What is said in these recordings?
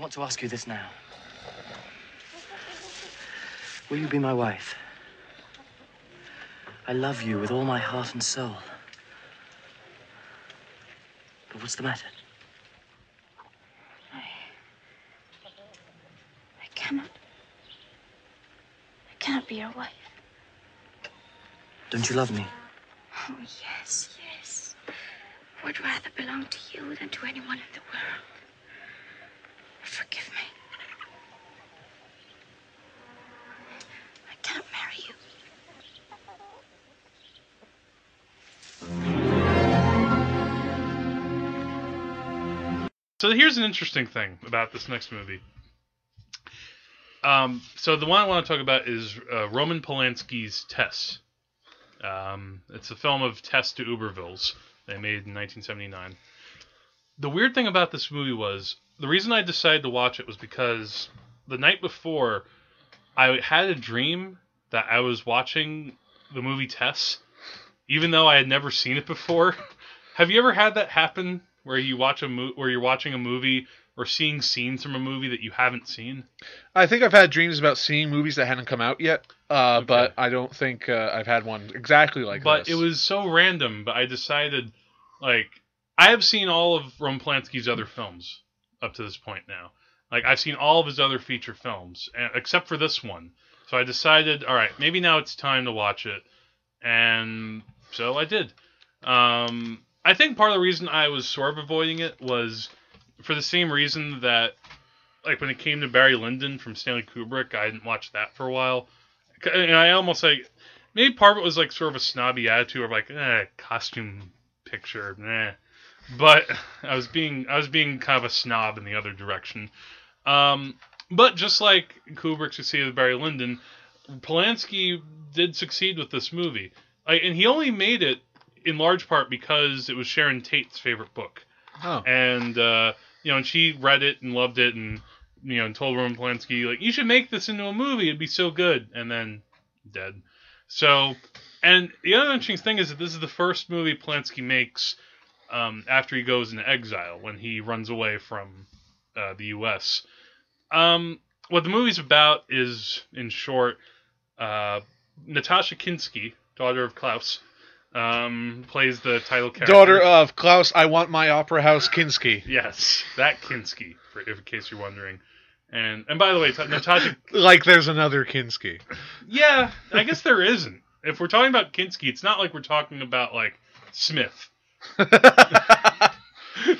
I want to ask you this now. Will you be my wife? I love you with all my heart and soul. But what's the matter? I cannot. I cannot be your wife. Don't you love me? Oh, yes, yes. I would rather belong to you than to anyone in the world. So here's an interesting thing about this next movie. Um, so the one I want to talk about is uh, Roman Polanski's Tess. Um, it's a film of Tess to Ubervilles they made in 1979. The weird thing about this movie was the reason I decided to watch it was because the night before I had a dream that I was watching the movie Tess, even though I had never seen it before. Have you ever had that happen where you watch a mo- where you're watching a movie or seeing scenes from a movie that you haven't seen? I think I've had dreams about seeing movies that hadn't come out yet, uh, Okay. but I don't think uh, I've had one exactly like that. but this. it was so random. But I decided, like, I have seen all of Roman Polanski's other films up to this point now. Like, I've seen all of his other feature films, and, except for this one. So I decided, all right, maybe now it's time to watch it, and so I did. Um, I think part of the reason I was sort of avoiding it was for the same reason that, like, when it came to Barry Lyndon from Stanley Kubrick, I didn't watch that for a while. And I almost like maybe part of it was like sort of a snobby attitude of like, eh, costume picture, nah. But I was being I was being kind of a snob in the other direction. Um, but just like Kubrick succeeded with Barry Lyndon, Polanski did succeed with this movie, and he only made it in large part because it was Sharon Tate's favorite book oh. and uh, you know, and she read it and loved it, and you know, and told Roman Polanski like, "You should make this into a movie; it'd be so good." And then dead. So, and the other interesting thing is that this is the first movie Polanski makes um, after he goes into exile when he runs away from uh, the U.S. Um, what the movie's about is, in short, uh, Natasha Kinski, daughter of Klaus, um, plays the title character. Daughter of Klaus, I want my opera house Kinski. Yes, that Kinski, for, if in case you're wondering. And and by the way, Natasha. Like there's another Kinski. Yeah, I guess there isn't. If we're talking about Kinski, it's not like we're talking about like Smith. All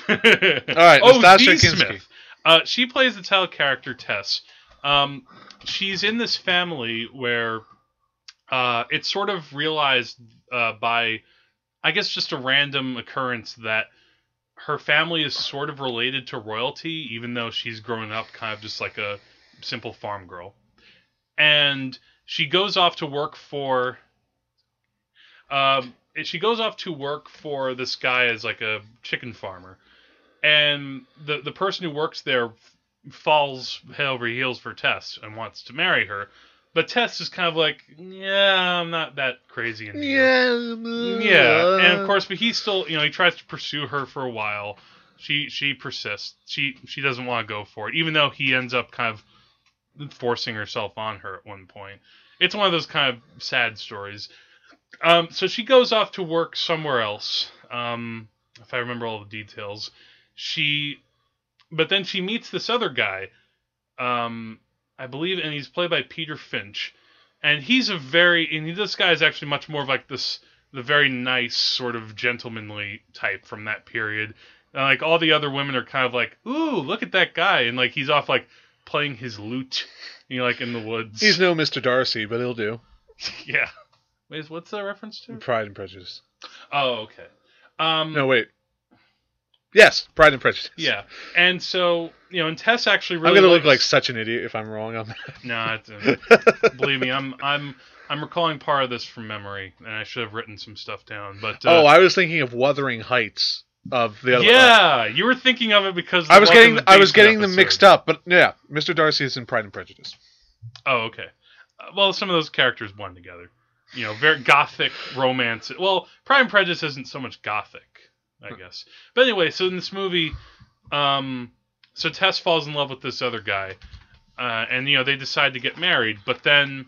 right, oh, Natasha the Kinski. Smith. Uh, she plays the title character Tess. Um, she's in this family where uh, it's sort of realized uh, by, I guess, just a random occurrence that her family is sort of related to royalty, even though she's grown up kind of just like a simple farm girl. And she goes off to work for. Um, she goes off to work for this guy as like a chicken farmer, and the the person who works there falls head over heels for Tess and wants to marry her, but Tess is kind of like, yeah, I'm not that crazy you." Yeah. Yeah, and of course, but he still, you know, he tries to pursue her for a while. She she persists. She she doesn't want to go for it, even though he ends up kind of forcing herself on her at one point. It's one of those kind of sad stories. Um, so she goes off to work somewhere else. Um, if I remember all the details, she, but then she meets this other guy. Um, I believe, and he's played by Peter Finch, and he's a very, and this guy is actually much more of like this the very nice sort of gentlemanly type from that period. And like all the other women are kind of like, ooh, look at that guy, and like he's off like playing his lute, you know, like in the woods. He's no Mr. Darcy, but he'll do. yeah. Wait, what's that reference to? Pride and Prejudice. Oh, okay. Um, No, wait. Yes, Pride and Prejudice. Yeah, and so you know, and Tess actually I'm gonna look like such an idiot if I'm wrong on that. No, it's, believe me, I'm I'm I'm recalling part of this from memory, and I should have written some stuff down. But uh, oh, I was thinking of Wuthering Heights of the other. yeah, you were thinking of it because I was getting wasn't was getting them mixed up, but yeah, Mr. Darcy is in Pride and Prejudice. Oh, okay. Uh, well, some of those characters blend together. You know, very gothic romance. Well, Pride and Prejudice isn't so much gothic, I guess. But anyway, so in this movie, um, so Tess falls in love with this other guy, uh, and you know they decide to get married, but then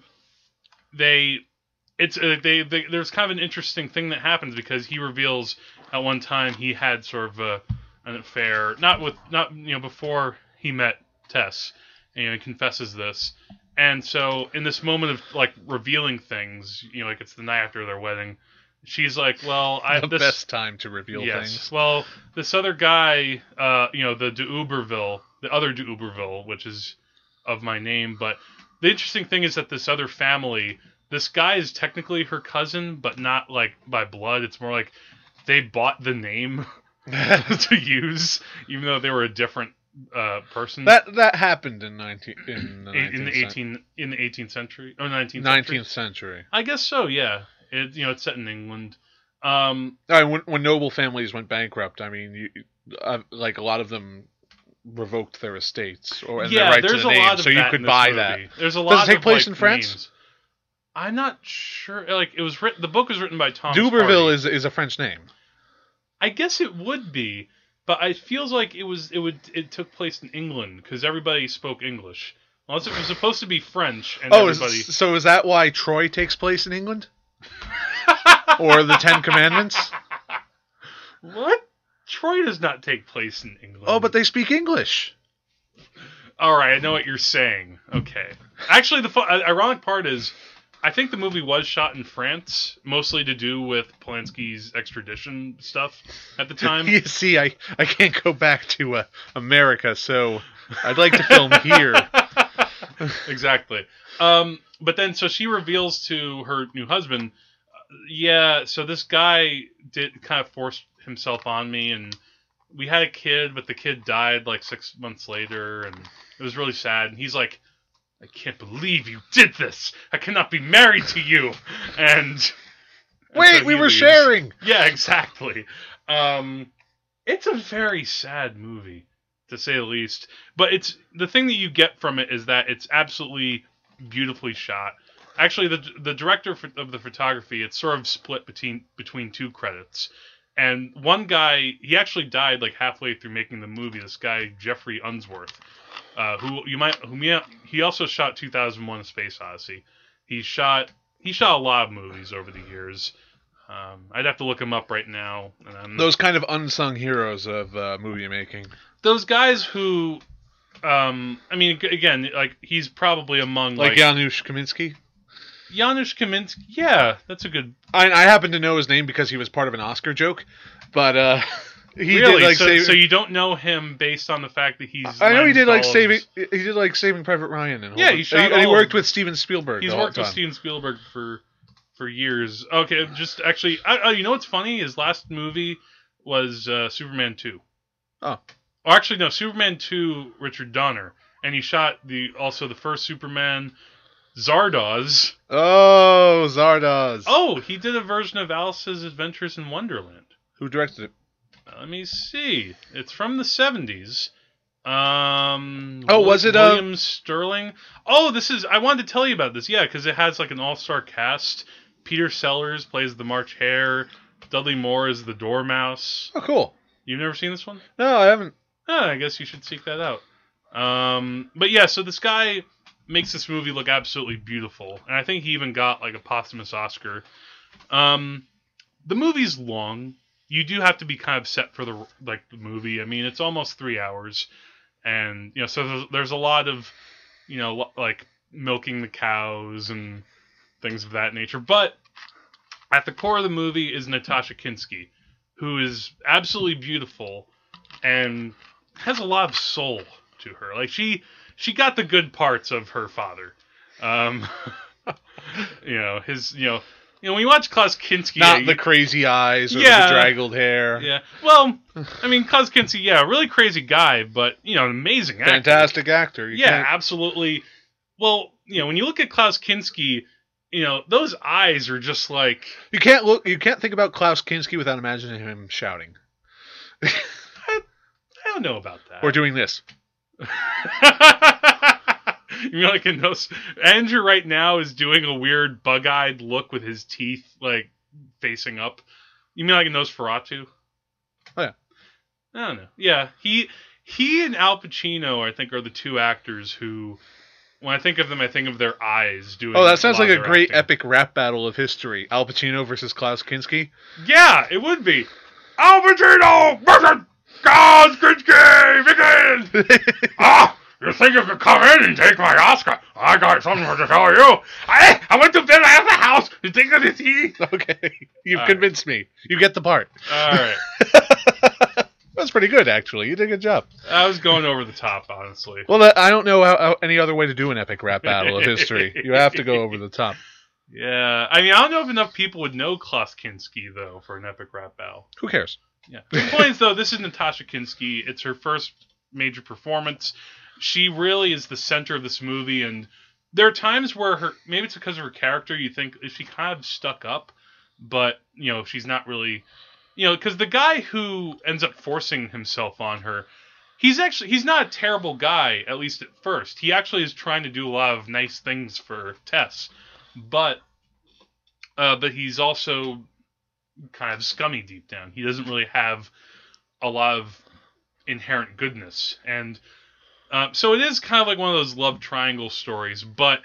they it's uh, they, they there's kind of an interesting thing that happens because he reveals at one time he had sort of a, an affair, not with not you know before he met Tess, and you know, he confesses this, and so in this moment of like revealing things, you know, like it's the night after their wedding, she's like, well, I the this, best time to reveal yes. things. Well, this other guy, uh, you know, the de Uberville, the other de Uberville, which is of my name, but the interesting thing is that this other family, this guy is technically her cousin, but not like by blood. It's more like they bought the name to use, even though they were a different uh, person. that that happened in nineteen in the in, in the 19th eighteen in the eighteenth century or nineteenth nineteenth century. century. I guess so. Yeah, it you know it's set in England. Um, I when, when noble families went bankrupt, I mean, you, uh, like a lot of them revoked their estates or and yeah, their right there's to the a name, so you could buy movie. that. There's a lot. Does it take of, place like, in France? names. I'm not sure. Like it was written. The book was written by Tom. Duberville Hardy. is is a French name. I guess it would be, but it feels like it was. It would. It took place in England because everybody spoke English. Unless it was supposed to be French and Oh, is, so is that why Troy takes place in England? or the Ten Commandments? what? Troy does not take place in England. Oh, but they speak English. All right, I know what you're saying. Okay. Actually, the fu- uh, ironic part is, I think the movie was shot in France, mostly to do with Polanski's extradition stuff at the time. You see, I, I can't go back to uh, America, so I'd like to film here. exactly. Um, but then, so she reveals to her new husband, uh, yeah, so this guy did kind of force himself on me, and we had a kid, but the kid died like six months later, and it was really sad. And he's like, I can't believe you did this. I cannot be married to you. And and Wait, so we were leaves. sharing. Yeah, exactly. Um, it's a very sad movie, to say the least. But it's the thing that you get from it is that it's absolutely beautifully shot. Actually, the the director of the photography, it's sort of split between between two credits. And one guy, he actually died like halfway through making the movie. This guy Geoffrey Unsworth, uh, who you might, who he also shot 2001: Space Odyssey. He shot he shot a lot of movies over the years. Um, I'd have to look him up right now. Those kind of unsung heroes of uh, movie making. Those guys who, um, I mean, again, like he's probably among Like like, Janusz Kaminski. Janusz Kaminski. Yeah, that's a good. I, I happen to know his name because he was part of an Oscar joke, but uh, he really? did like so, save, so you don't know him based on the fact that he's. I know he did like saving. his- He did like Saving Private Ryan and Yeah, he shot and he, worked with Steven Spielberg. He's worked with. Steven Spielberg for for years. Okay, just actually, I, oh, you know what's funny? His last movie was uh, Superman two. Oh. Or actually, no, Superman two. Richard Donner, and he shot the also the first Superman, Zardoz. Oh, Zardoz. Oh, he did a version of Alice's Adventures in Wonderland. Who directed it? Let me see. It's from the seventies. Um. Oh, was it, uh, William Sterling? Oh, this is. I wanted to tell you about this. Yeah, because it has like an all-star cast. Peter Sellers plays the March Hare. Dudley Moore is the Dormouse. Oh, cool. You've never seen this one? No, I haven't. Oh, I guess you should seek that out. Um, but yeah, so this guy makes this movie look absolutely beautiful, and I think he even got like a posthumous Oscar. Um, the movie's long. You do have to be kind of set for the like the movie. I mean, it's almost three hours, and you know, so there's, there's a lot of you know like milking the cows and things of that nature. But at the core of the movie is Natasha Kinski, who is absolutely beautiful and has a lot of soul to her. Like she she got the good parts of her father. Um, you know his you know you know when you watch Klaus Kinski, Not yeah, the you- crazy eyes or Yeah. the bedraggled hair. yeah. Well, I mean Klaus Kinski, yeah, really crazy guy, but you know an amazing actor. Fantastic actor. Yeah, can't- absolutely. Well, you know when you look at Klaus Kinski, you know those eyes are just like You can't look. You can't think about Klaus Kinski without imagining him shouting don't know about that. or doing this. you mean like in those? Andrew right now is doing a weird bug-eyed look with his teeth like facing up. You mean like in those Nosferatu? Oh, yeah. I don't know. Yeah, he he and Al Pacino, I think, are the two actors who, when I think of them, I think of their eyes doing. Oh, that sounds like a great acting. epic rap battle of history. Al Pacino versus Klaus Kinski. Yeah, it would be. Al Pacino versus Kinski begin. ah, you think you could come in and take my Oscar? I got something to tell you. I I went to Bill at the house. You think of the tea? okay, you've All right. convinced me. You get the part. All right. That's pretty good, actually. You did a good job. I was going over the top, honestly. Well, I don't know how, how, any other way to do an epic rap battle of history. You have to go over the top. Yeah, I mean, I don't know if enough people would know Klaus Kinski though for an epic rap battle. Who cares? Yeah. The point is, though, this is Natasha Kinski. It's her first major performance. She really is the center of this movie, and there are times where her maybe it's because of her character. You think she kind of stuck up, but you know she's not really, you know, because the guy who ends up forcing himself on her, he's actually he's not a terrible guy at least at first. He actually is trying to do a lot of nice things for Tess, but uh, but he's also kind of scummy deep down. He doesn't really have a lot of inherent goodness, and uh, so it is kind of like one of those love triangle stories. But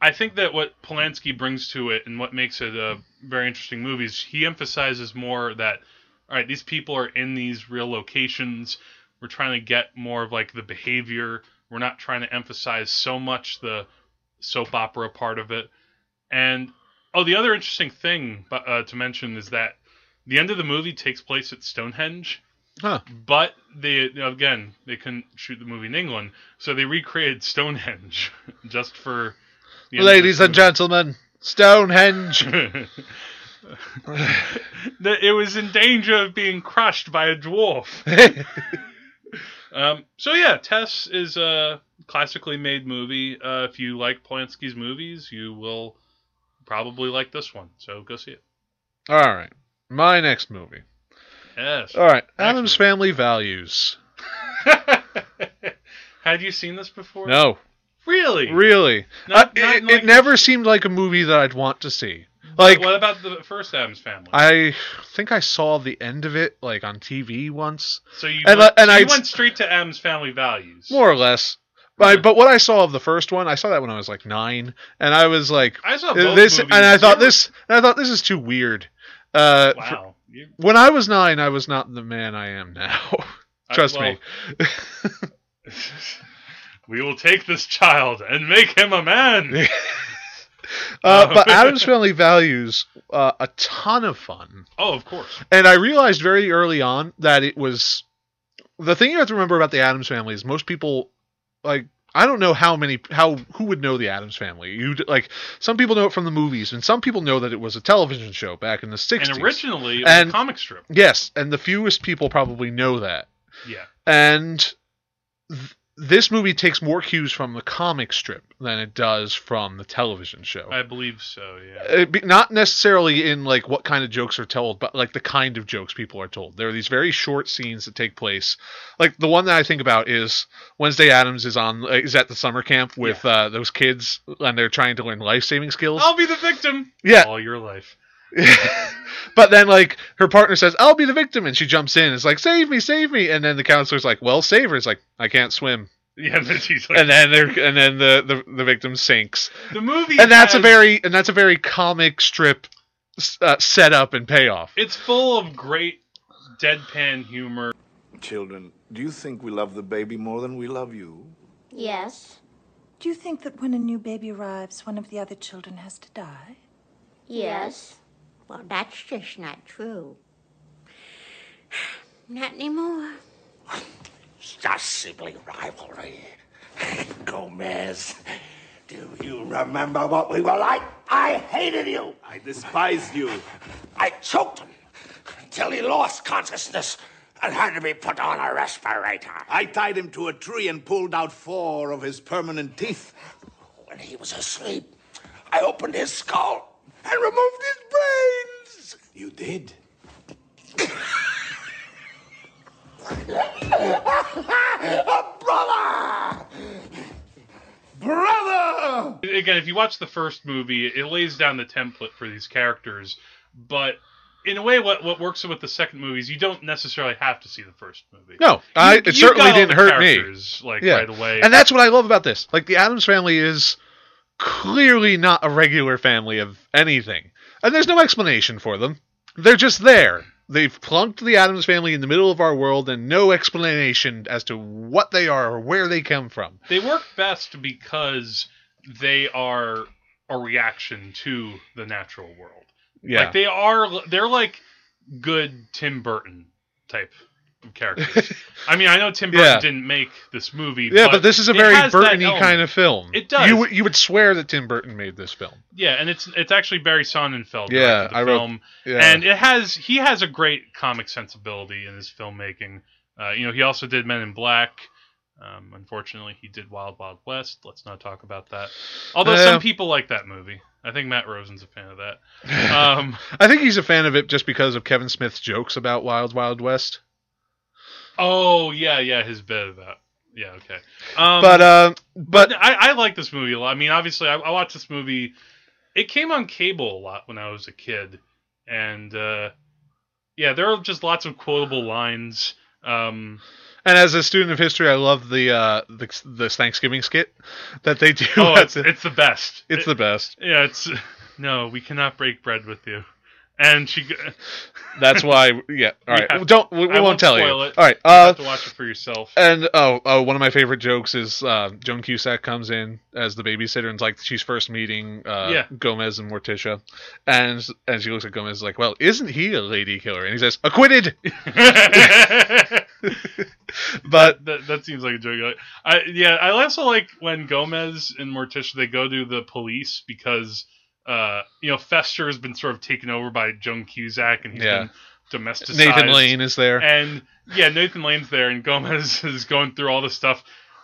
I think that what Polanski brings to it and what makes it a very interesting movie is he emphasizes more that all right, these people are in these real locations. We're trying to get more of like the behavior. We're not trying to emphasize so much the soap opera part of it. And oh, the other interesting thing uh, to mention is that the end of the movie takes place at Stonehenge, Huh. but they again they couldn't shoot the movie in England, so they recreated Stonehenge just for. Ladies and gentlemen, Stonehenge. that it was in danger of being crushed by a dwarf. Um, so yeah, Tess is a classically made movie. Uh, if you like Polanski's movies, you will probably like this one. So go see it. All right. My next movie. Yes. All right. Addams movie. Family Values. Had you seen this before? No, Really? really. Not- I- not it, like- it never seemed like a movie that I'd want to see. Like what about the first Addams Family? I think I saw the end of it like on TV once, so you and, went, uh, and so I- went straight to Addams Family Values. more or less. But, but what I saw of the first one, I saw that when I was like nine, and I was like, I saw both this, movies. and I thought this, and I thought this is too weird. Uh, Wow. You- when I was nine, I was not the man I am now. I- Trust well, me. we will take this child and make him a man. Uh, but Addams Family Values uh, a ton of fun, oh, of course. and I realized very early on that it was the thing you have to remember about the Addams Family is most people like I don't know how many how who would know the Addams Family. You like some people know it from the movies, and some people know that it was a television show back in the '60s. And originally, it was And- a comic strip. yes, and the fewest people probably know that. Yeah. And th- this movie takes more cues from the comic strip than it does from the television show. I believe so, yeah. Be, not necessarily in like what kind of jokes are told, but like the kind of jokes people are told. There are these very short scenes that take place. Like the one that I think about is Wednesday Addams is on is at the summer camp with uh, those kids and they're trying to learn life saving skills. I'll be the victim. Yeah. All your life. but then like her partner says, "I'll be the victim," and she jumps in. It's like, "Save me, save me!" And then the counselor's like, "Well, save her." It's like, "I can't swim." Yeah, and then she's like, And then they're, and then the, the the victim sinks. the movie. And that's a very and that's a very comic strip uh, setup and payoff. It's full of great deadpan humor. Children, do you think we love the baby more than we love you? Yes. Do you think that when a new baby arrives, one of the other children has to die? Yes. Well, that's just not true. Not anymore. It's Just simply rivalry. Gomez, do you remember what we were like? I hated you. I despised you. I choked him until he lost consciousness and had to be put on a respirator. I tied him to a tree and pulled out four of his permanent teeth. When he was asleep, I opened his skull and removed his brains. You did. Brother! Brother! Again, if you watch the first movie, it lays down the template for these characters, but in a way, what what works with the second movie is you don't necessarily have to see the first movie. No, I, You- it certainly got didn't the hurt me. Like Yeah. right away, And that's what I love about this. Like the Addams family is clearly not a regular family of anything. And there's no explanation for them. They're just there. They've plunked the Addams family in the middle of our world and no explanation as to what they are or where they come from. they work best because they are a reaction to the natural world. Yeah. Like they are they're like good Tim Burton type characters. I mean, I know Tim Burton Yeah. didn't make this movie. yeah, but this is a it very has that Burton-y element. kind of film. It does. You, would- you would swear that Tim Burton made this film. Yeah, and it's it's actually Barry Sonnenfeld Yeah, the I wrote- film, Yeah. and it has he has a great comic sensibility in his filmmaking. Uh, you know, he also did Men in Black. Um, unfortunately, he did Wild Wild West. Let's not talk about that. Although Yeah. some people like that movie. I think Matt Rosen's a fan of that. Um, I think he's a fan of it just because of Kevin Smith's jokes about Wild Wild West. Oh yeah, yeah, his bit about yeah, okay. Um, but uh, but But I, I like this movie a lot. I mean, obviously, I, I watched this movie. It came on cable a lot when I was a kid, and uh, yeah, there are just lots of quotable lines. Um, And as a student of history, I love the uh, the, the Thanksgiving skit that they do. oh, it's, the- it's the best. it's It- the best. yeah. It's no, we cannot break bread with you. And she, That's why. Yeah. All right. Yeah. Don't. We, we won't, won't tell you. it. All right. you Uh, have to watch it for yourself. and oh, oh, one of my favorite jokes is uh, Joan Cusack comes in as the babysitter and it's like she's first meeting uh, Yeah. Gomez and Morticia, and and she looks at Gomez is like, well, isn't he a lady killer? And he says, acquitted. But that that seems like a joke. I yeah, I also like when Gomez and Morticia they go to the police because uh you know Fester has been sort of taken over by Joan Cusack and he's Yeah. been domesticized. Nathan Lane is there. and yeah, Nathan Lane's there and Gomez is going through all this stuff.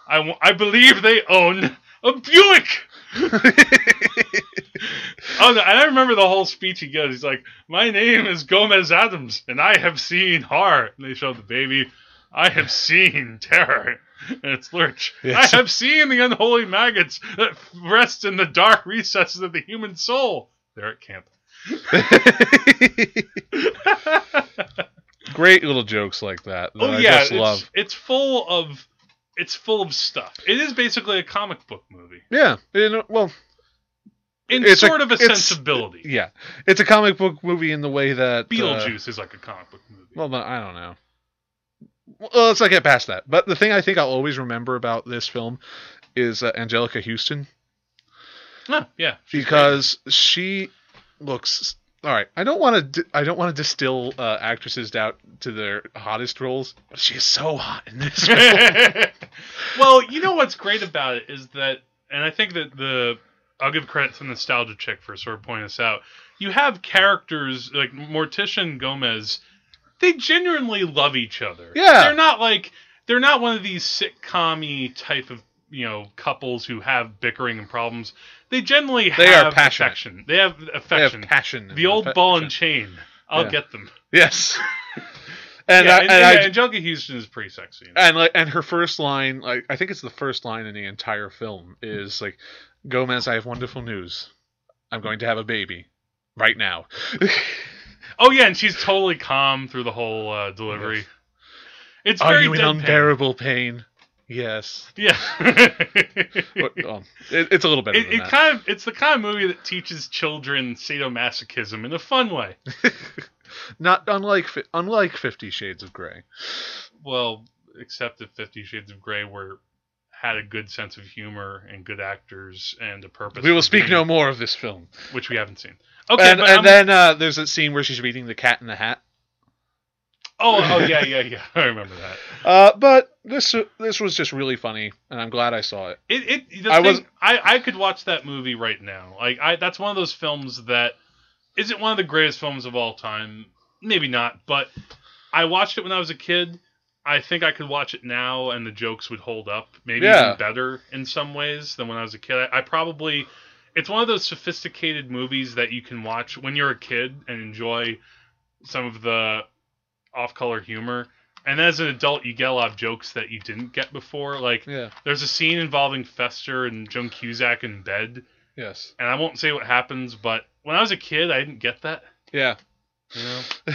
I, w- I believe they own a Buick. Oh, no, and I remember the whole speech he gives. He's like, "My name is Gomez Addams, and I have seen horror." And they show the baby. I have seen terror. And it's Lurch. Yes. I have seen the unholy maggots that rest in the dark recesses of the human soul. They're at camp. Great little jokes like that. that oh I yeah, it's, love. it's full of it's full of stuff. It is basically a comic book movie Yeah. Know, well, in It's a- sort of a sensibility. yeah. It's a comic book movie in the way that uh, Beetlejuice is like a comic book movie. Well, but I don't know. Well, let's not get past that. But the thing I think I'll always remember about this film is uh, Anjelica Huston Oh, yeah, she's great. because she looks. All right, I don't want to. Di- I don't want to distill uh, actresses down to their hottest roles, but she is so hot in this film. well, you know what's great about it is that, and I think that the I'll give credit to Nostalgia Chick for sort of pointing this out. You have characters like Morticia and Gomez; they genuinely love each other. Yeah. they're not like they're not one of these sitcom type of you know couples who have bickering and problems. They generally They are have affection. They have affection. they have affection. passion. the old ball and chain. I'll Yeah. get them. Yes. and yeah, I, and, and I, Anjelica Huston is pretty sexy. and like and her first line like i think it's the first line in the entire film is like gomez i have wonderful news i'm going to have a baby right now Oh yeah, and she's totally calm through the whole uh, delivery. It's are very you in deadpan. unbearable pain yes Yeah. Um, it, it's a little better it that. kind of it's the kind of movie that teaches children sadomasochism in a fun way. not unlike unlike 50 shades of gray Well, except that Fifty Shades of Grey were had a good sense of humor and good actors and a purpose. we will speak being- no more of this film which we haven't seen. Okay, and, and then uh, there's a scene where she's reading the cat in the hat oh oh yeah yeah yeah I remember that. uh, but this this was just really funny and i'm glad i saw it It, it I thing, was- I I could watch that movie right now. Like I that's one of those films that is it one of the greatest films of all time? Maybe not, but I watched it when I was a kid. I think I could watch it now and the jokes would hold up, maybe Yeah. even better in some ways than when I was a kid. I, I probably it's one of those sophisticated movies that you can watch when you're a kid and enjoy some of the off-color humor. And as an adult, you get a lot of jokes that you didn't get before. Like yeah there's a scene involving Fester and Joan Cusack in bed, yes and I won't say what happens, but when I was a kid, I didn't get that. yeah You know,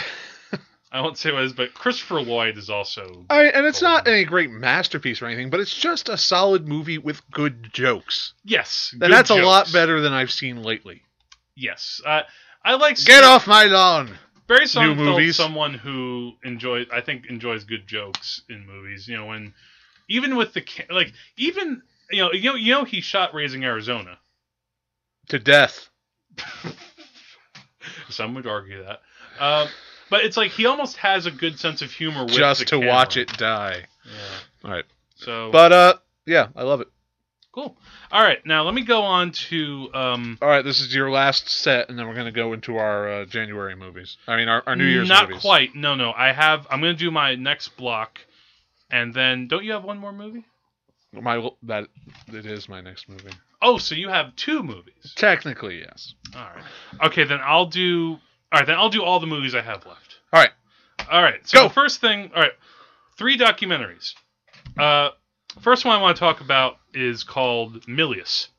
I won't say what it is, but Christopher Lloyd is also. I, and it's not any great masterpiece or anything, but it's just a solid movie with good jokes. Yes, And that's a lot better than I've seen lately. Yes, uh, I like Get off my lawn! Barry Sonnenfeld, movies. someone who enjoys, I think, enjoys good jokes in movies. You know, when even with the like, even you know, you know, you know, he shot Raising Arizona. To death. Some would argue that, um, but it's like he almost has a good sense of humor with Just to camera. watch it die. Yeah. All right. So, But, uh, yeah, I love it. cool. All right, now let me go on to um, All right, this is your last set, and then we're going to go into our uh, January movies. I mean, our, our New Year's Not movies. quite. No, no. I have. I'm going to do my next block, and then don't you have one more movie? My that it is my next movie. Oh, so you have two movies. Technically, yes. All right. Okay, then I'll do. All right, then I'll do all the movies I have left. All right. All right. So Go. the first thing. All right. Three documentaries. Uh, first one I want to talk about is called Milius.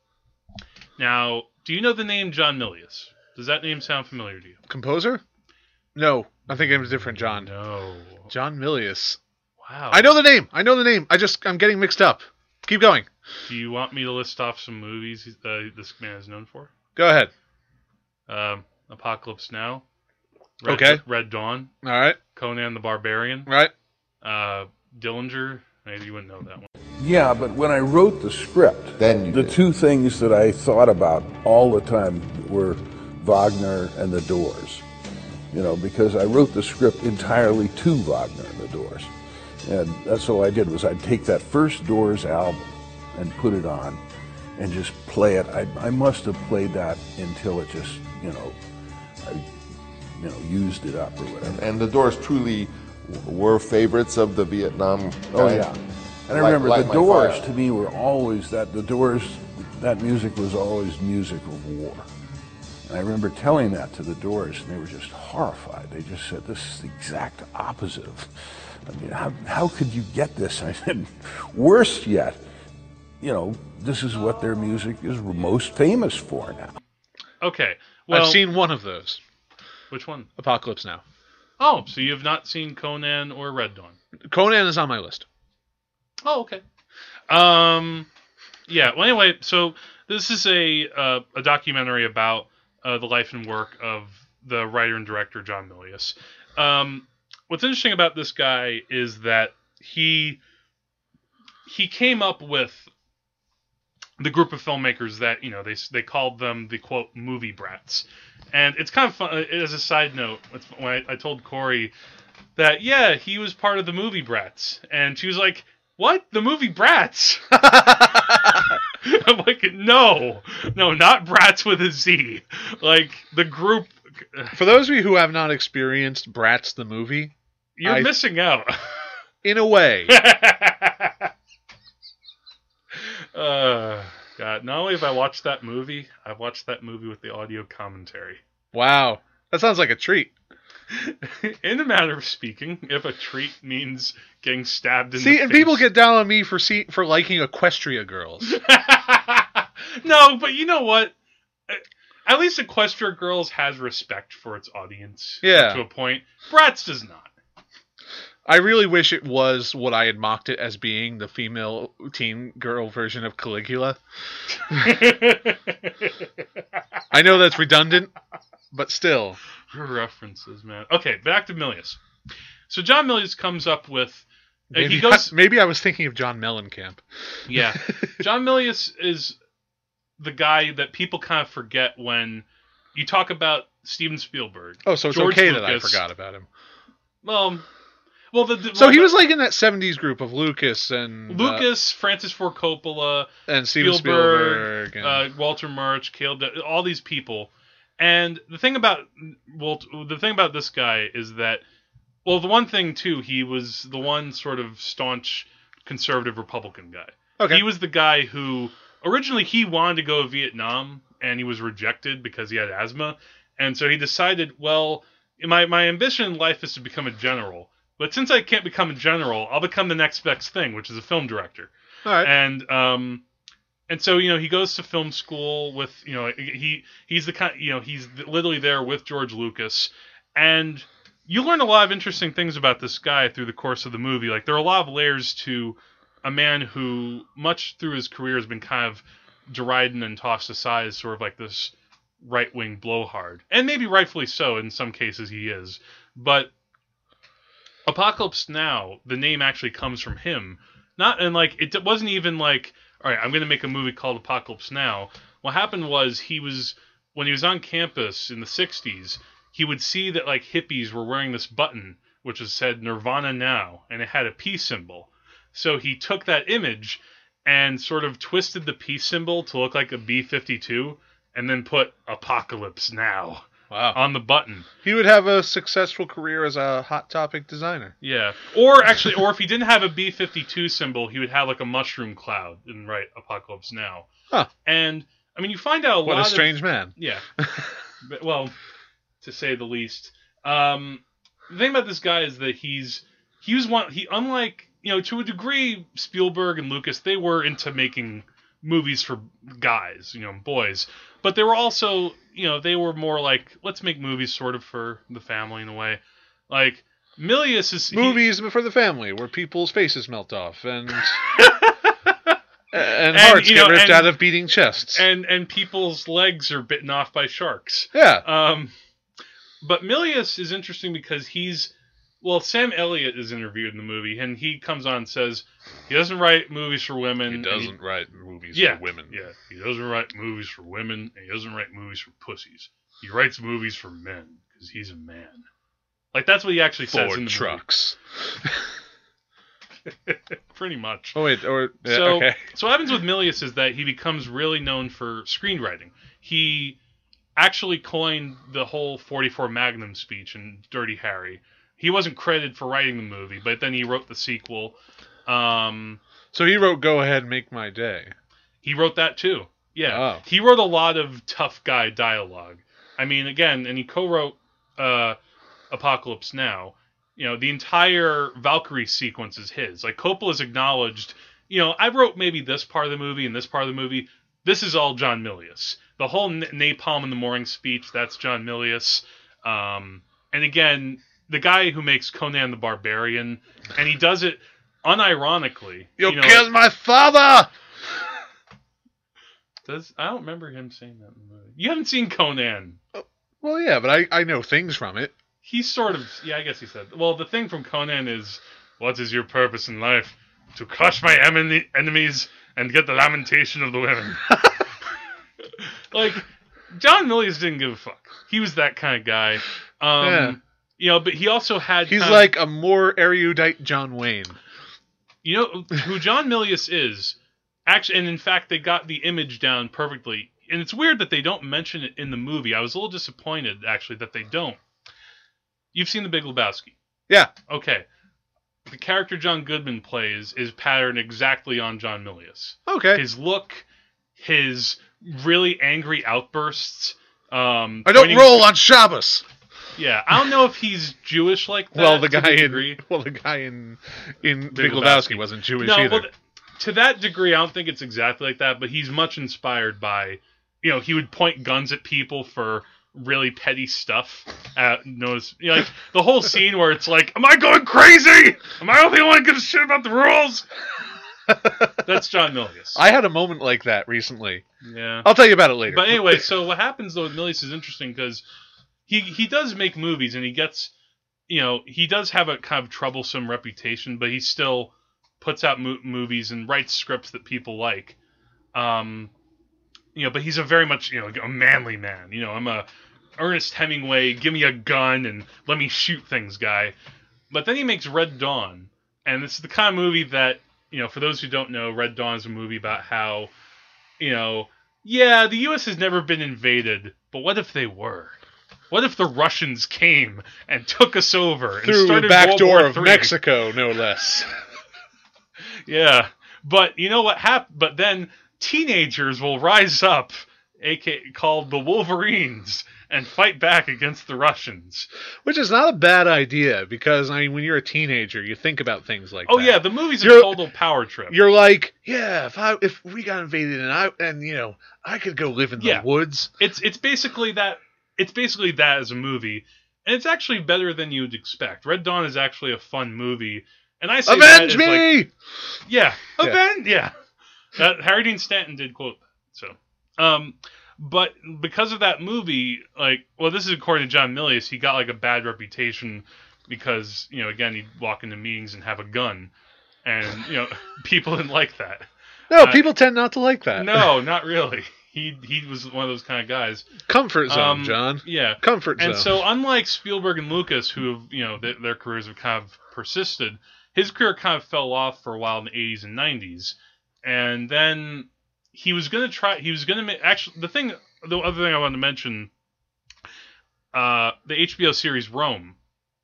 Now, do you know the name John Milius? Does that name sound familiar to you? Composer? No, I think it was different. John. No. John Milius. Wow. I know the name. I know the name. I just I'm getting mixed up. Keep going. Do you want me to list off some movies uh, this man is known for? Go ahead. Um, Apocalypse Now. Red, Okay. Red Dawn. All right. Conan the Barbarian. All right. Uh, Dillinger. Maybe you wouldn't know that one. Yeah, but when I wrote the script, Then the did. two things that I thought about all the time were Wagner and the Doors. You know, because I wrote the script entirely to Wagner and the Doors. And that's all I did was I'd take that first Doors album and put it on and just play it. I, I must have played that until it just, you know, I, you know, used it up or whatever. And the Doors truly were favorites of the Vietnam. Oh guy. yeah, and I Light- remember Light the Doors Fire. to me were always that the Doors, that music was always music of war. And I remember telling that to the Doors, and they were just horrified. They just said, "This is the exact opposite of." I mean, how how could you get this? I said, "Worse yet, you know, this is what their music is most famous for now." Okay. Well, I've seen one of those. which one? Apocalypse Now. Oh, so you have not seen Conan or Red Dawn? Conan is on my list. Oh, okay. Um, yeah. Well, anyway, so this is a uh, a documentary about uh, the life and work of the writer and director John Milius. Um, what's interesting about this guy is that he he came up with the group of filmmakers that you know they they called them the quote movie brats, and it's kind of fun. Uh, as a side note, when I, I told Corey that yeah he was part of the movie brats, and she was like, "What the movie brats?" I'm like, "No, no, not brats with a Z, like the group." For those of you who have not experienced Bratz the movie, You're I- missing out. in a way, uh, God, not only have I watched that movie, I've watched that movie with the audio commentary. wow, that sounds like a treat. in a matter of speaking, if a treat means getting stabbed in See, the and people get down on me for see, for liking Equestria girls. no, but you know what? At least Equestria Girls has respect for its audience. Yeah. To a point. Bratz does not. I really wish it was what I had mocked it as being the female teen girl version of Caligula. I know that's redundant, but still. References, man. Okay, back to Milius. So John Milius comes up with. uh, Maybe, he goes. maybe I was thinking of John Mellencamp. Yeah. John Milius is the guy that people kind of forget when you talk about Steven Spielberg. Oh, so it's George okay that I forgot about him. Well, well, the, So well, he was like in that '70s group of Lucas and uh, Lucas, Francis Ford Coppola, and Steven Spielberg, Spielberg. and- uh, Walter Murch, Cale, De- all these people. And the thing about Walt, the thing about this guy is that, well, the one thing too, he was the one sort of staunch conservative Republican guy. Okay. He was the guy who originally he wanted to go to Vietnam and he was rejected because he had asthma, and so he decided, well, my my ambition in life is to become a general. But since I can't become a general, I'll become the next best thing, which is a film director all right. and um and so you know he goes to film school with you know he he's the kind you know he's literally there with George Lucas and you learn a lot of interesting things about this guy through the course of the movie. Like there are a lot of layers to a man who, much through his career, has been kind of derided and tossed aside as sort of like this right wing blowhard, and maybe rightfully so. In some cases, he is, but Apocalypse Now, the name actually comes from him. Not and like it wasn't even like, all right, I'm going to make a movie called Apocalypse Now. What happened was he was when he was on campus in the 60s, he would see that like hippies were wearing this button which was said Nirvana Now and it had a peace symbol. So he took that image and sort of twisted the peace symbol to look like a B52 and then put Apocalypse Now Wow. on the button. He would have a successful career as a hot topic designer. Yeah. Or actually, or if he didn't have a B 52 symbol, he would have like a mushroom cloud and write Apocalypse Now. Huh. And, I mean, you find out a What lot a strange of. man. Yeah. but, well, to say the least. Um, the thing about this guy is that he's. He was one. He, unlike, you know, to a degree, Spielberg and Lucas, they were into making movies for guys, you know, boys. But they were also, you know, they were more like, let's make movies sort of for the family in a way. Like, Milius is. he- Movies for the family where people's faces melt off and and, And, hearts you get ripped and- out of beating chests. and and people's legs are bitten off by sharks. yeah. Um, but Milius is interesting because he's well, Sam Elliott is interviewed in the movie, and he comes on and says he doesn't write movies for women. he doesn't write movies yeah, for women. Yeah, he doesn't write movies for women, and he doesn't write movies for pussies. He writes movies for men because he's a man. Like that's what he actually says in Ford the trucks. Pretty much. Oh wait, or yeah, So, okay. so what happens with Milius is that he becomes really known for screenwriting. He actually coined the whole 44 Magnum speech in Dirty Harry. He wasn't credited for writing the movie, but then he wrote the sequel. Um, So he wrote "Go Ahead, Make My Day." he wrote that too. Yeah, Oh. he wrote a lot of tough guy dialogue. I mean, again, and he co-wrote uh, Apocalypse Now. You know, the entire Valkyrie sequence is his. Like Coppola's acknowledged. You know, I wrote maybe this part of the movie and this part of the movie. This is all John Milius. The whole N- Napalm in the Morning speech, that's John Milius. Um, and again, the guy who makes Conan the Barbarian, and he does it unironically. You, know, killed my father. Does I don't remember him saying that in the movie. You haven't seen Conan. Well, yeah, but I, I know things from it. He's sort of yeah, I guess he said. Well, the thing from Conan is, what is your purpose in life? To crush my enemy, enemies and get the lamentation of the women. like John Milius didn't give a fuck. He was that kind of guy. Um, Yeah. You know, but he also had. He's kind of- like a more erudite John Wayne. You know who John Milius is? Actually, and in fact, they got the image down perfectly. And it's weird that they don't mention it in the movie. I was a little disappointed, actually, that they don't. You've seen The Big Lebowski. Yeah. Okay. The character John Goodman plays is patterned exactly on John Milius. Okay. His look, his really angry outbursts. Um, I don't roll on Shabbos. Yeah, I don't know if he's Jewish like that. Well, the guy in degree. well, the guy in in Big, Big Lebowski. Lebowski. wasn't Jewish no, either. well, to that degree, I don't think it's exactly like that, but he's much inspired by, you know, he would point guns at people for really petty stuff. Uh, knows, you know, like the whole scene where it's like, "Am I going crazy? Am I the only one who gives a shit about the rules?" That's John Milius. I had a moment like that recently. yeah. I'll tell you about it later. But anyway, so what happens though with Milius is interesting because he he does make movies and he gets, you know, he does have a kind of troublesome reputation, but he still puts out mo- movies and writes scripts that people like. Um, you know, but he's a very much you know a manly man. You know, I'm a Ernest Hemingway, give me a gun and let me shoot things guy. But then he makes Red Dawn, and this is the kind of movie that you know, for those who don't know, Red Dawn is a movie about how, you know, yeah, the U.S. has never been invaded, but what if they were? What if the Russians came and took us over and through the started back World door War of III? Mexico, no less. Yeah, but you know what happened? But then teenagers will rise up, aka called the Wolverines, and fight back against the Russians. Which is not a bad idea because I mean, when you're a teenager, you think about things like Oh that. yeah, the movie's You're- total power trip. You're like, yeah, if I if we got invaded and I and you know I could go live in the Yeah. woods. it's it's basically that it's basically that as a movie and it's actually better than you'd expect. Red Dawn is actually a fun movie, and I say Avenge as, like, me! yeah, Yeah. avenge, yeah. That Harry Dean Stanton did quote that. So, um, but because of that movie, like, well, this is according to John Milius, he got like a bad reputation because you know, again, he'd walk into meetings and have a gun, and you know, people didn't like that. no, uh, people tend not to like that. No, not really. He he was one of those kind of guys. Comfort zone, Um, John. Yeah. Comfort zone. And so, unlike Spielberg and Lucas, who have, you know, th- their careers have kind of persisted, his career kind of fell off for a while in the 80s and 90s. And then he was going to try, he was going to make, actually, the thing, the other thing I wanted to mention, uh, the HBO series Rome,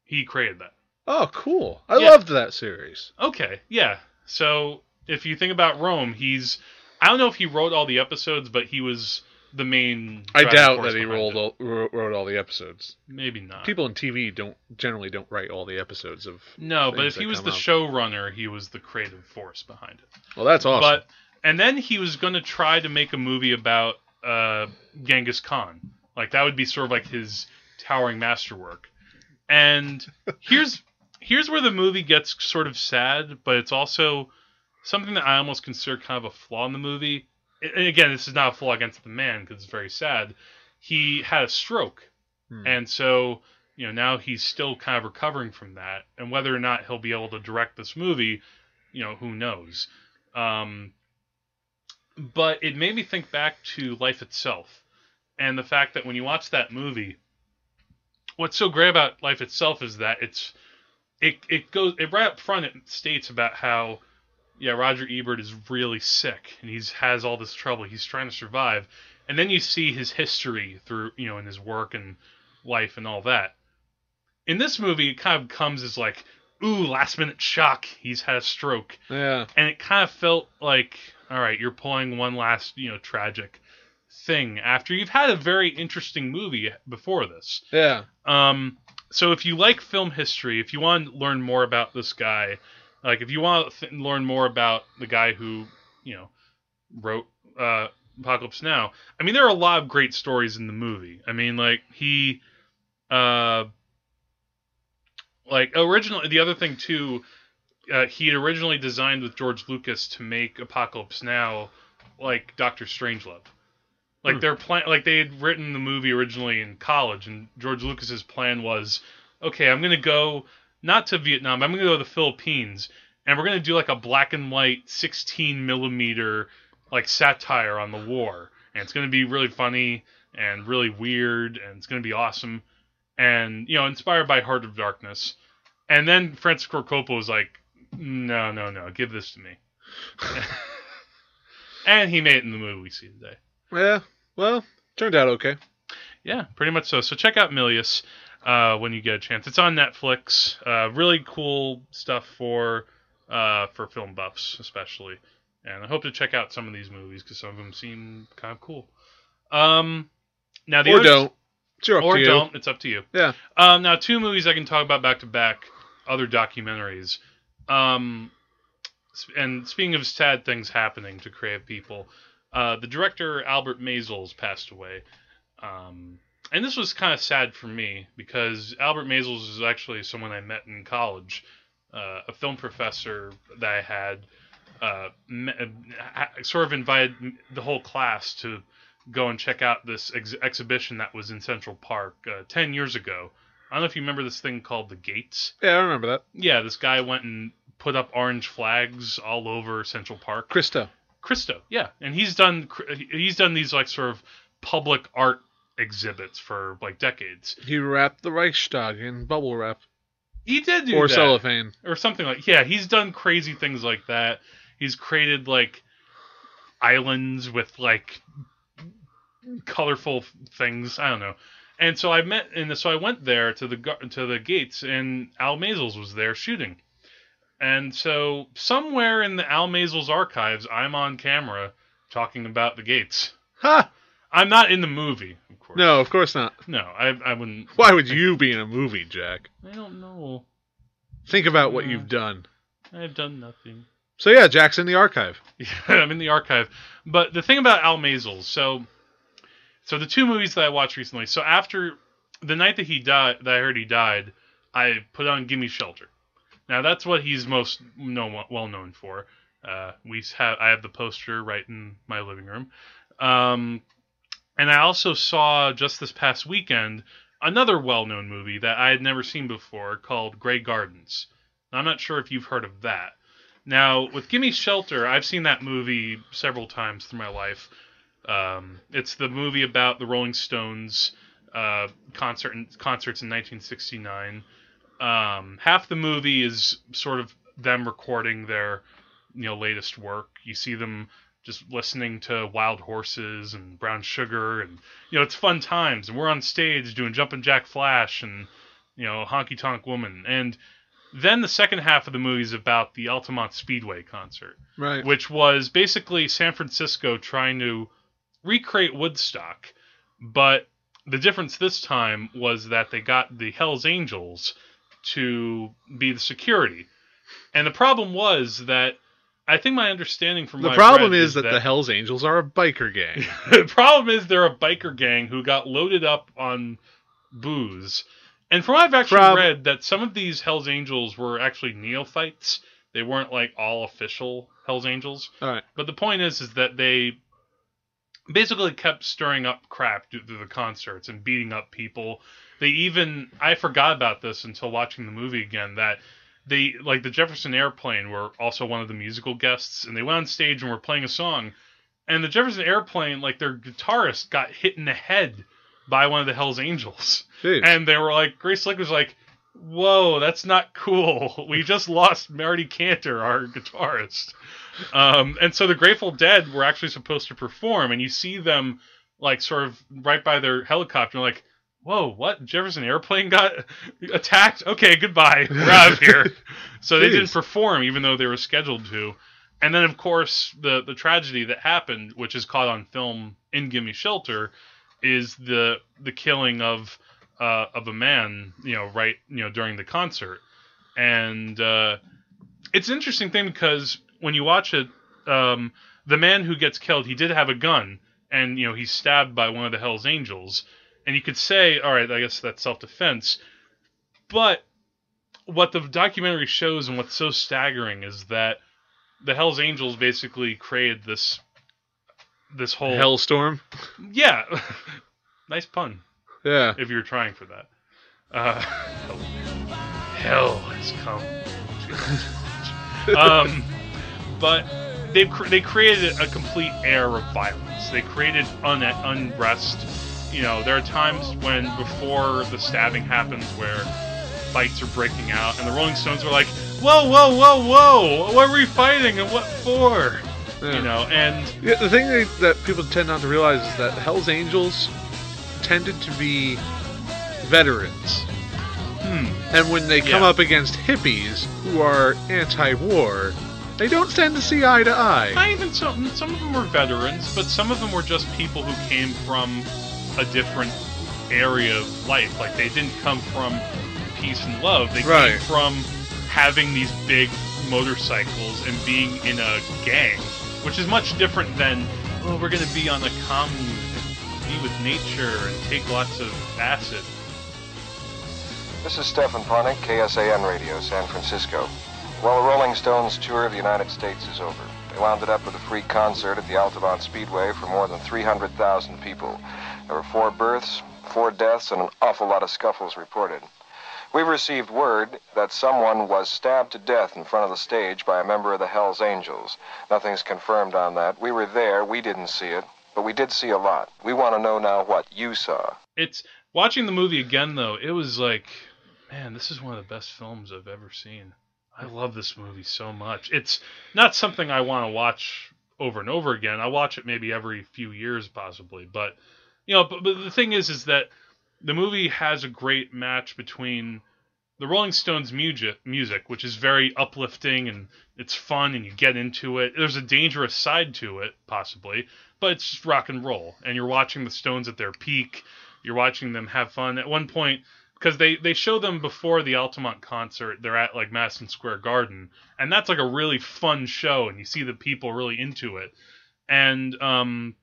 he created that. oh, cool. I Yeah. loved that series. Okay, yeah. So, if you think about Rome, he's, I don't know if he wrote all the episodes, but he was the main. I doubt that he rolled all, wrote wrote all the episodes. Maybe not. People in TV don't generally don't write all the episodes of. No, but if he was the out. showrunner, he was the creative force behind it. Well, that's awesome. But and then he was going to try to make a movie about uh, Genghis Khan. Like that would be sort of like his towering masterwork. And here's here's where the movie gets sort of sad, but it's also something that I almost consider kind of a flaw in the movie. And again, this is not a flaw against the man because it's very sad. He had a stroke, Hmm. and so you know now he's still kind of recovering from that. And whether or not he'll be able to direct this movie, you know, who knows. Um, but it made me think back to life itself and the fact that when you watch that movie what's so great about life itself is that it's it, it goes it right up front it states about how yeah roger ebert is really sick and he's has all this trouble. He's trying to survive. And then you see his history through you know in his work and life and all that. In this movie it kind of comes as like ooh last minute shock. He's had a stroke. Yeah, and it kind of felt like all right you're pulling one last you know tragic thing after you've had a very interesting movie before this. Yeah. um so if you like film history if you want to learn more about this guy like if you want to th- learn more about the guy who you know wrote uh apocalypse now i mean there are a lot of great stories in the movie i mean like he uh like originally the other thing too uh, he had originally designed with george lucas to make apocalypse now like doctor strangelove like Hmm. their plan like they had written the movie originally in college and george lucas's plan was okay i'm gonna go not to vietnam i'm gonna go to the philippines and we're gonna do like a black and white 16 millimeter like satire on the war and it's gonna be really funny and really weird and it's gonna be awesome and you know inspired by heart of darkness and then francis ford coppola was like no no no give this to me and he made it in the movie we see today Yeah. Well, turned out okay. yeah, pretty much so. So check out Milius uh, when you get a chance. It's on Netflix. Uh, really cool stuff for uh, for film buffs, especially. And I hope to check out some of these movies because some of them seem kind of cool. Um, now the Or other, don't. It's or don't. It's up to you. Yeah. Um, now two movies I can talk about back to back. Other documentaries. Um, and speaking of sad things happening to creative people, uh, the director Albert Maysles passed away. Um, and this was kind of sad for me because Albert Maysles is actually someone I met in college, uh, a film professor that I had. Uh, me- uh, sort of invited the whole class to go and check out this ex- exhibition that was in Central Park uh, 10 years ago. I don't know if you remember this thing called the Gates. Yeah, I remember that. Yeah, this guy went and put up orange flags all over Central Park. Christo. Christo, yeah, and he's done he's done these like sort of public art exhibits for like decades. He wrapped the Reichstag in bubble wrap He did do or that. cellophane. or something like yeah he's done crazy things like that he's created like islands with like colorful things i don't know and so i met and so i went there to the to the gates and al Maysles was there shooting and so somewhere in the al Maysles archives i'm on camera talking about the gates Ha! I'm not in the movie of course No, of course not. no i, I wouldn't Why would you be in a movie, Jack? i don't know Think about what you've done. i've done nothing So yeah, Jack's in the archive. Yeah, I'm in the archive. But the thing about Al Maysles, so so the two movies that I watched recently. So after the night that he died, that I heard he died, I put on "Gimme Shelter." Now that's what he's most known, well known for. Uh, we have I have the poster right in my living room, um, and I also saw just this past weekend another well-known movie that I had never seen before called Grey Gardens. I'm not sure if you've heard of that. Now, with Gimme Shelter, I've seen that movie several times through my life. Um, it's the movie about the Rolling Stones uh, concert concerts in 1969. Um, half the movie is sort of them recording their you know latest work. You see them just listening to Wild Horses and Brown Sugar, and you know it's fun times. And we're on stage doing Jumpin' Jack Flash and you know Honky Tonk Woman, and then the second half of the movie is about the Altamont Speedway concert, Right. which was basically San Francisco trying to recreate Woodstock, but the difference this time was that they got the Hells Angels to be the security. And the problem was that I think my understanding from The what problem read is that, the Hells Angels are a biker gang. the problem is they're a biker gang who got loaded up on booze. And from what I've actually Prob- read, that some of these Hells Angels were actually neophytes. They weren't like all official Hells Angels. All right. But the point is, is that they basically kept stirring up crap through the concerts and beating up people. They even I forgot about this until watching the movie again that they like the Jefferson Airplane were also one of the musical guests and they went on stage and were playing a song and the Jefferson Airplane like their guitarist got hit in the head by one of the Hells Angels. Jeez. And they were like Grace Slick was like Whoa, that's not cool. We just lost Marty Cantor, our guitarist. Um, and so the Grateful Dead were actually supposed to perform, and you see them like sort of right by their helicopter, like, whoa, what? Jefferson Airplane got attacked? Okay, goodbye. We're out of here. so they didn't perform, even though they were scheduled to. And then, of course, the the tragedy that happened, which is caught on film in "Gimme Shelter," is the the killing of uh, of a man, you know, right, you know, during the concert. And uh, it's an interesting thing because when you watch it, um, the man who gets killed, he did have a gun, and you know, he's stabbed by one of the Hell's Angels. And you could say, all right, I guess that's self defense. But what the documentary shows and what's so staggering is that the Hell's Angels basically created this this whole Hellstorm. yeah, nice pun Yeah. if you're trying for that. Uh, hell has come. um, but they cr- they created a complete air of violence. They created un- unrest. You know, there are times when before the stabbing happens where fights are breaking out, and the Rolling Stones are like, "Whoa, whoa, whoa, whoa! What were we fighting, and what for?" Yeah. You know, and Yeah, the thing that, that people tend not to realize is that Hell's Angels tended to be veterans. hmm, And when they come Yeah. up against hippies who are anti-war, they don't tend to see eye to eye. Not even some. Some of them were veterans, but some of them were just people who came from a different area of life. Like they didn't come from peace and love. They Right. came from having these big motorcycles and being in a gang, which is much different than oh, we're gonna be on a commune, and be with nature, and take lots of acid. This is Stefan Ponek, KSAN Radio, San Francisco. Well, the Rolling Stones tour of the United States is over. They wound it up with a free concert at the Altamont Speedway for more than 300,000 people. There were four births, four deaths, and an awful lot of scuffles reported. We've received word that someone was stabbed to death in front of the stage by a member of the Hells Angels. Nothing's confirmed on that. We were there, we didn't see it, but we did see a lot. We want to know now what you saw. It's watching the movie again though. It was like, man, this is one of the best films I've ever seen. I love this movie so much. It's not something I want to watch over and over again. I watch it maybe every few years, possibly. But you know, but, but the thing is, is that the movie has a great match between the Rolling Stones music, music, which is very uplifting and it's fun and you get into it. There's a dangerous side to it, possibly, but it's just rock and roll. And you're watching the Stones at their peak. You're watching them have fun. At one point, because they they show them before the Altamont concert, they're at like Madison Square Garden, and that's like a really fun show, and you see the people really into it. And um,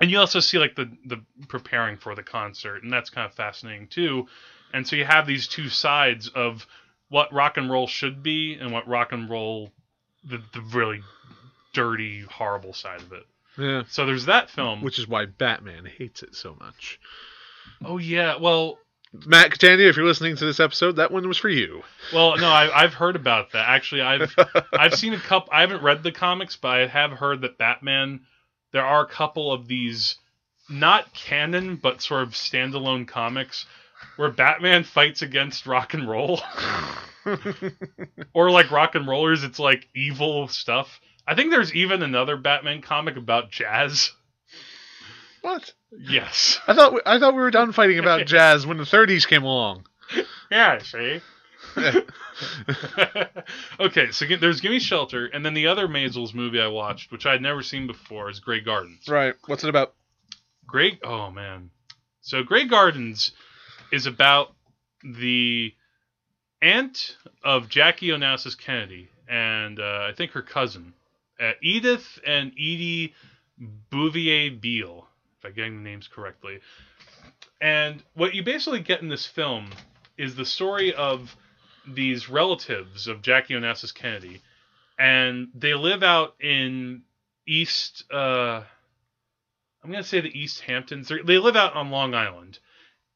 and you also see like the the preparing for the concert, and that's kind of fascinating too. And so you have these two sides of what rock and roll should be and what rock and roll the the really dirty, horrible side of it. Yeah. So there's that film. Which is why Batman hates it so much. oh yeah, well, Matt Catania, if you're listening to this episode, that one was for you. well, no, I, I've heard about that. Actually, I've I've seen a couple. I haven't read the comics, but I have heard that Batman. There are a couple of these, not canon, but sort of standalone comics where Batman fights against rock and roll, or like rock and rollers. It's like evil stuff. I think there's even another Batman comic about jazz. What? Yes. I thought we, I thought we were done fighting about jazz when the 30s came along. Yeah. See. okay, so g- there's Gimme Shelter, and then the other Maysles movie I watched, which I'd never seen before, is Grey Gardens. Right. What's it about? Grey, oh man. So Grey Gardens is about the aunt of Jackie Onassis Kennedy, and uh, I think her cousin, uh, Edith and Edie Bouvier Beale, if I'm getting the names correctly. And what you basically get in this film is the story of these relatives of Jackie Onassis Kennedy, and they live out in East. Uh, I'm gonna say the East Hamptons. They're, they live out on Long Island,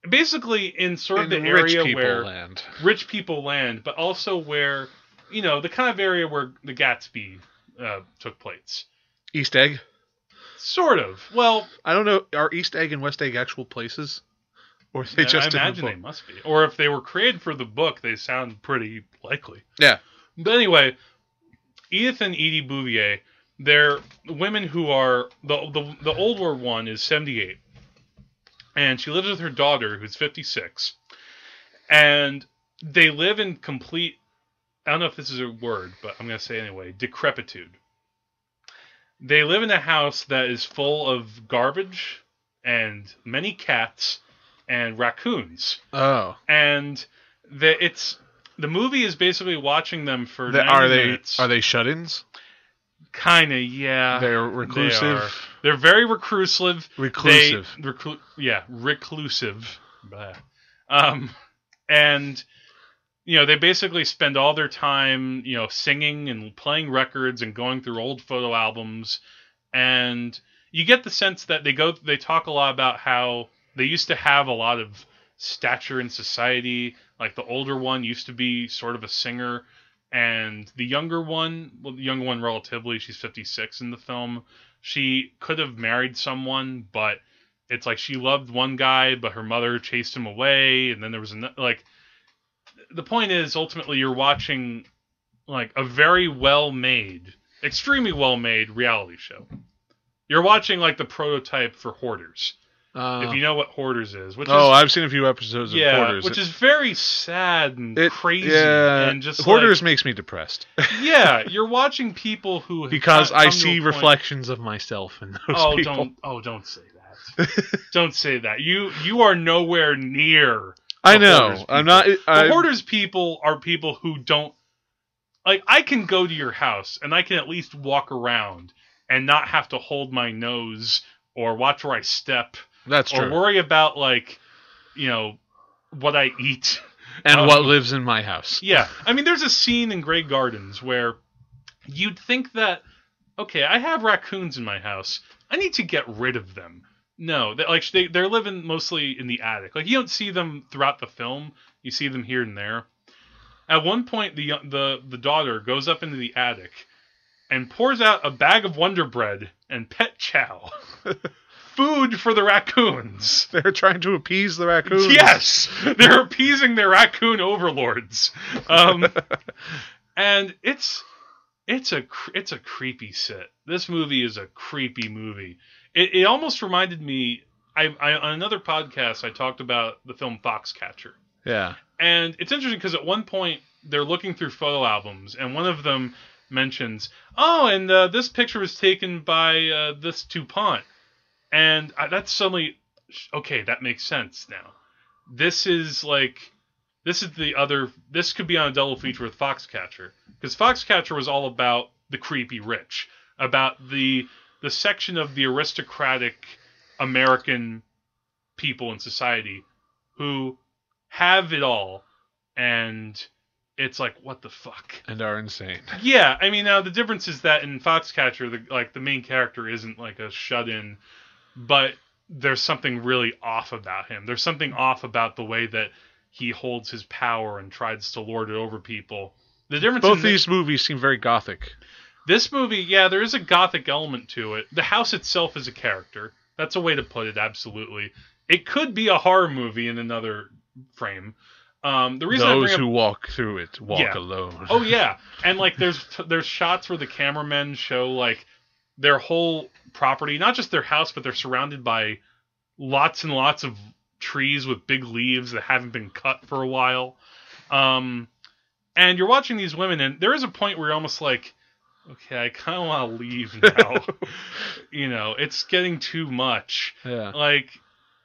basically in sort of In the area people where land. rich people land, but also where you know the kind of area where the Gatsby uh, took place. East Egg? Sort of. Well, I don't know. Are East Egg and West Egg actual places? Or they I just in the imagine they must be. Or if they were created for the book, they sound pretty likely. Yeah. But anyway, Edith and Edie Bouvier, they're women who are the the the older one is 78, and she lives with her daughter who's 56, and they live in complete. I don't know if this is a word, but I'm gonna say anyway. Decrepitude. They live in a house that is full of garbage and many cats and raccoons Oh. and the it's the movie is basically watching them for The- 90 are they minutes. are they shut-ins? kind of yeah They're they reclusive. are. they're very reclusive Reclusive. they, reclu- yeah reclusive Blah. um and you know they basically spend all their time you know singing and playing records and going through old photo albums and you get the sense that they go they talk a lot about how they used to have a lot of stature in society. Like the older one used to be sort of a singer and the younger one well the younger one relatively she's 56 in the film. She could have married someone but it's like she loved one guy but her mother chased him away and then there was another like the point is ultimately you're watching like a very well made extremely well made reality show. You're watching like the prototype for hoarders Uh, if you know what hoarders is which oh, is I've seen a few episodes of Hoarders. which is very sad and it- crazy yeah, and just Hoarders like, makes me depressed yeah you're watching people who because I see point- reflections of myself in those oh people. don't oh don't say that don't say that you you are nowhere near I know. I'm not. the hoarders people are people who don't like i can go to your house and i can at least walk around and not have to hold my nose or watch where i step that's true. or worry about like you know what i eat. And um, what lives in my house? yeah. I mean there's a scene in Grey Gardens where you'd think that okay i have raccoons in my house. I need to get rid of them. No they, like they, they're living mostly in the attic. Like you don't see them throughout the film. You see them here and there. At one point the the the daughter goes up into the attic and pours out a bag of wonder bread and pet chow food for the raccoons They're trying to appease the raccoons. Yes, they're appeasing their raccoon overlords, um, and it's it's a it's a creepy sit. This movie is a creepy movie. It, it almost reminded me. I, I on another podcast I talked about the film Foxcatcher, Yeah. and it's interesting because at one point they're looking through photo albums, and one of them mentions, "Oh, and uh, this picture was taken by uh, this Dupont," and I, that's suddenly okay. That makes sense now. This is like this is the other. This could be on a double feature with Foxcatcher because Foxcatcher was all about the creepy rich, about the the section of the aristocratic American people in society who have it all and it's like what the fuck and are insane. yeah i mean now the difference is that in foxcatcher the like the main character isn't like a shut-in but there's something really off about him there's something off about the way that he holds his power and tries to lord it over people the difference Both these movies seem very gothic. this movie, yeah, there is a gothic element to it. The house itself is a character. That's a way to put it. Absolutely, it could be a horror movie in another frame. Um, the reason I Those up, who walk through it walk Yeah. alone. oh yeah, and like there's there's shots where the cameramen show like their whole property, not just their house, but they're surrounded by lots and lots of trees with big leaves that haven't been cut for a while. Um, and you're watching these women, and there is a point where you're almost like, okay, I kind of want to leave now. you know, it's getting too much. Yeah. Like,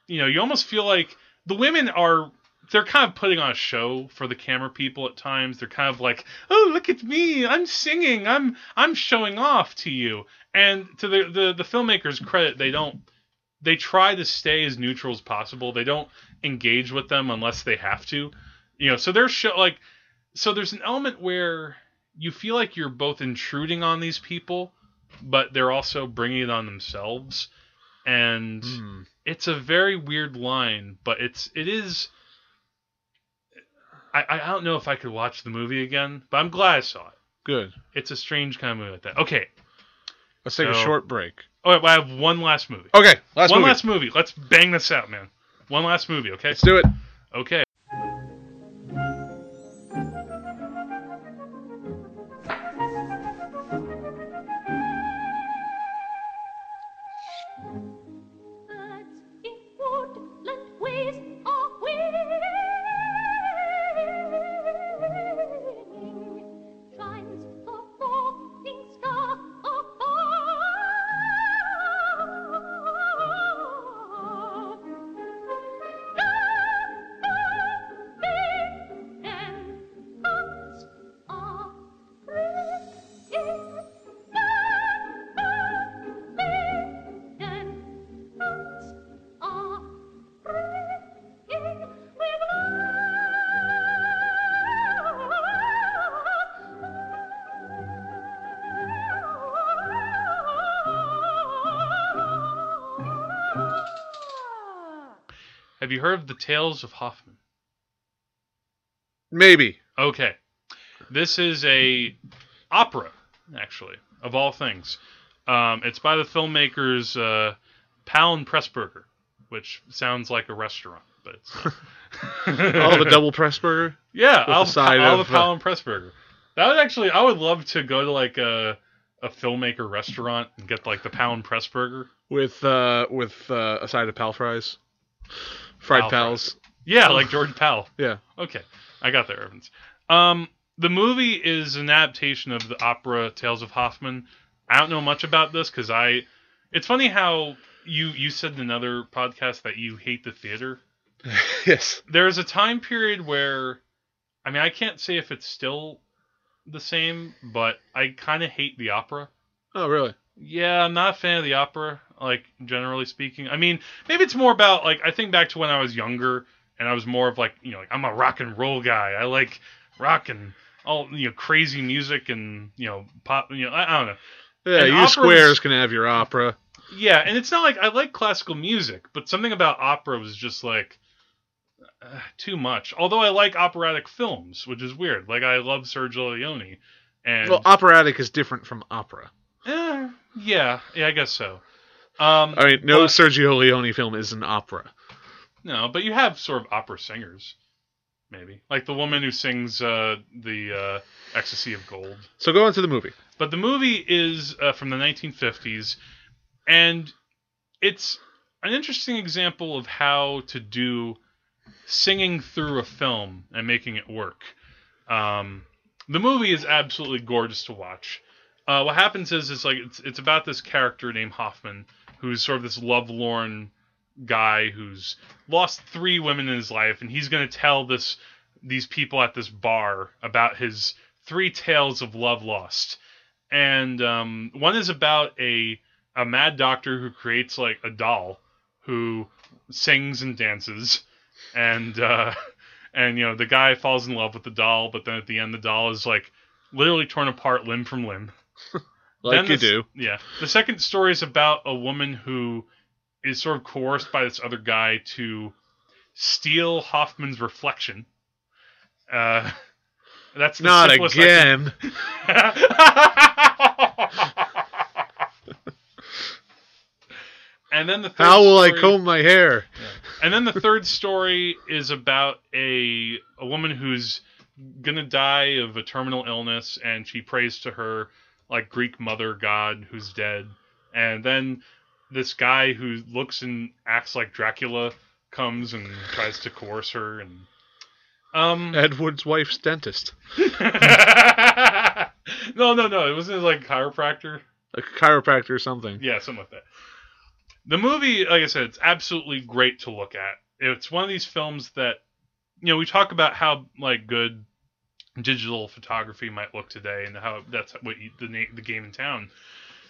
you know, you almost feel like the women are. They're kind of putting on a show for the camera people at times. They're kind of like, "Oh, look at me! I'm singing. I'm I'm showing off to you." And to the the, the filmmakers' credit, they don't. They try to stay as neutral as possible. They don't engage with them unless they have to. You know, so they're show like so there's an element where you feel like you're both intruding on these people, but they're also bringing it on themselves, and Hmm. it's a very weird line. But it's it is. I I don't know if I could watch the movie again, but I'm glad I saw it. Good. It's a strange kind of movie like that. Okay. Let's take a short break. Oh, I have one last movie. Okay, last one movie. last movie. Let's bang this out, man. One last movie, okay? Let's do it. Okay. Have you heard of the Tales of Hoffmann? Maybe. Okay. This is a opera, actually, of all things. Um, it's by the filmmakers uh, Palin Pressburger, which sounds like a restaurant, but it's have a double press burger. Yeah, with I'll, side I'll of, have a Palin Pressburger. That would actually, I would love to go to like a a filmmaker restaurant and get like the Palin Pressburger. with uh with uh, a side of pal fries, fried Pal pals. Yeah, like George Powell. Yeah. Okay, I got that reference. Um, the movie is an adaptation of the opera Tales of Hoffman. I don't know much about this because I. It's funny how you you said in another podcast that you hate the theater. yes. There's a time period where, I mean, I can't say if it's still the same, but I kind of hate the opera. Oh really? Yeah, I'm not a fan of the opera, like generally speaking. I mean, maybe it's more about like I think back to when I was younger and I was more of like, you know, like I'm a rock and roll guy. I like rock and all, you know, crazy music and, you know, pop, you know, I, I don't know. Yeah, And you operas- squares can have your opera. Yeah, and it's not like I like classical music, but something about opera was just like uh, too much. Although I like operatic films, which is weird. Like I love Sergio Leone and Well, operatic is different from opera. eh, yeah, yeah, I guess so. Um, I mean, no but- Sergio Leone film is an opera. No, but you have sort of opera singers, maybe like the woman who sings uh, the uh, "Ecstasy of Gold." So go into the movie. But the movie is uh, from the 1950s, and it's an interesting example of how to do singing through a film and making it work. Um, the movie is absolutely gorgeous to watch. Uh, what happens is, is like it's it's about this character named Hoffmann, who's sort of this lovelorn guy who's lost three women in his life, and he's going to tell this these people at this bar about his three tales of love lost. And um, one is about a a mad doctor who creates like a doll who sings and dances, and uh, and you know the guy falls in love with the doll, but then at the end the doll is like literally torn apart limb from limb. Like Then you the do. Yeah. The second story is about a woman who is sort of coerced by this other guy to steal Hoffmann's reflection. Uh, that's the Not simplest I can- again. and then the third How will I comb my hair? And then the third story is about a a woman who's gonna die of a terminal illness, and she prays to her like Greek mother god who's dead. And then this guy who looks and acts like Dracula comes and tries to coerce her, and um, Ed Wood's wife's dentist, no, no, no, it wasn't like chiropractor. a chiropractor or something. Yeah, something like that. The movie, like I said, it's absolutely great to look at. It's one of these films that, you know, we talk about how like good digital photography might look today, and how that's what you, the na- the game in town.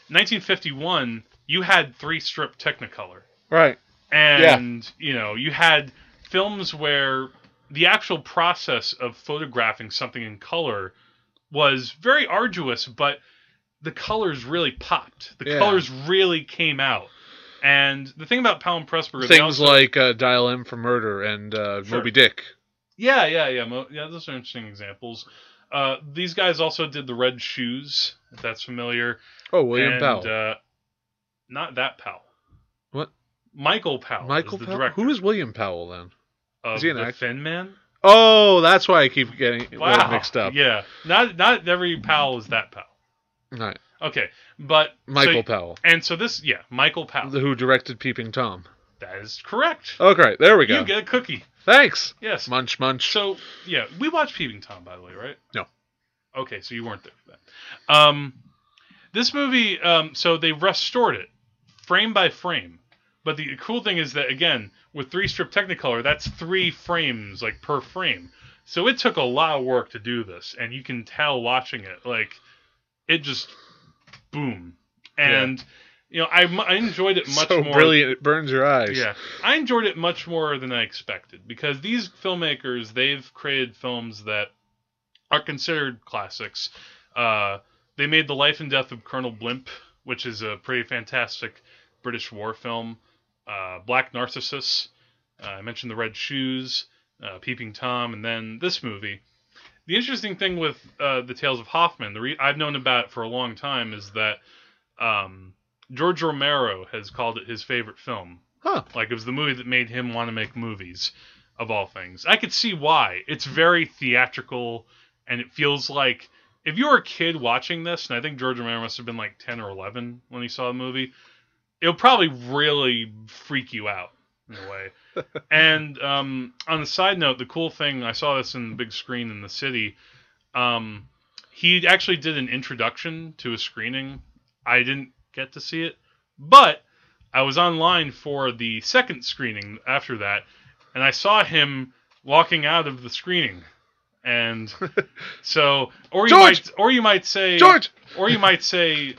1951, you had three strip Technicolor, Right. and you know, you had films where the actual process of photographing something in color was very arduous, but the colors really popped. The Yeah. colors really came out. And the thing about Powell and Pressburger, Things also- like uh, Dial M for Murder and uh, Sure. Moby Dick. Yeah, yeah, yeah, mo- yeah. Those are interesting examples. Uh, these guys also did the Red Shoes, if that's familiar. Oh, William and, Powell. Uh, not that Powell. What? Michael Powell. Michael is the Powell. director Who is William Powell then? is he an the act- Thin Man? Oh, that's why I keep getting Wow. mixed up. Yeah, not not every Powell is that Powell. Right. Okay, but Michael so, Powell, And so this, yeah, Michael Powell. who directed Peeping Tom. that is correct. Okay, there we go. You get a cookie. Thanks. Yes. Munch, munch. So yeah, we watched Peeping Tom, by the way, right? No. Okay, so you weren't there for that. Um, this movie, um, so they restored it frame by frame. But the cool thing is that again, with three strip Technicolor, that's three frames like per frame. So it took a lot of work to do this, and you can tell watching it, like it just boom. And you know, I, I enjoyed it much so more. brilliant, it burns your eyes. Yeah, I enjoyed it much more than I expected because these filmmakers they've created films that are considered classics. Uh, they made The Life and Death of Colonel Blimp, which is a pretty fantastic British war film. Uh, Black Narcissus. Uh, I mentioned The Red Shoes, uh, Peeping Tom, and then this movie. The interesting thing with uh, the Tales of Hoffmann, the re- I've known about it for a long time, is that um, George Romero has called it his favorite film. Huh. Like it was the movie that made him want to make movies, of all things. I could see why. It's very theatrical, and it feels like if you were a kid watching this, and I think George Romero must have been like ten or eleven when he saw the movie, it'll probably really freak you out in a way. and um, on a side note, the cool thing I saw this in the big screen in the city. Um, he actually did an introduction to a screening. I didn't get to see it, but I was online for the second screening after that, and I saw him walking out of the screening. And so, or you George! might, or you might say, George! or you might say,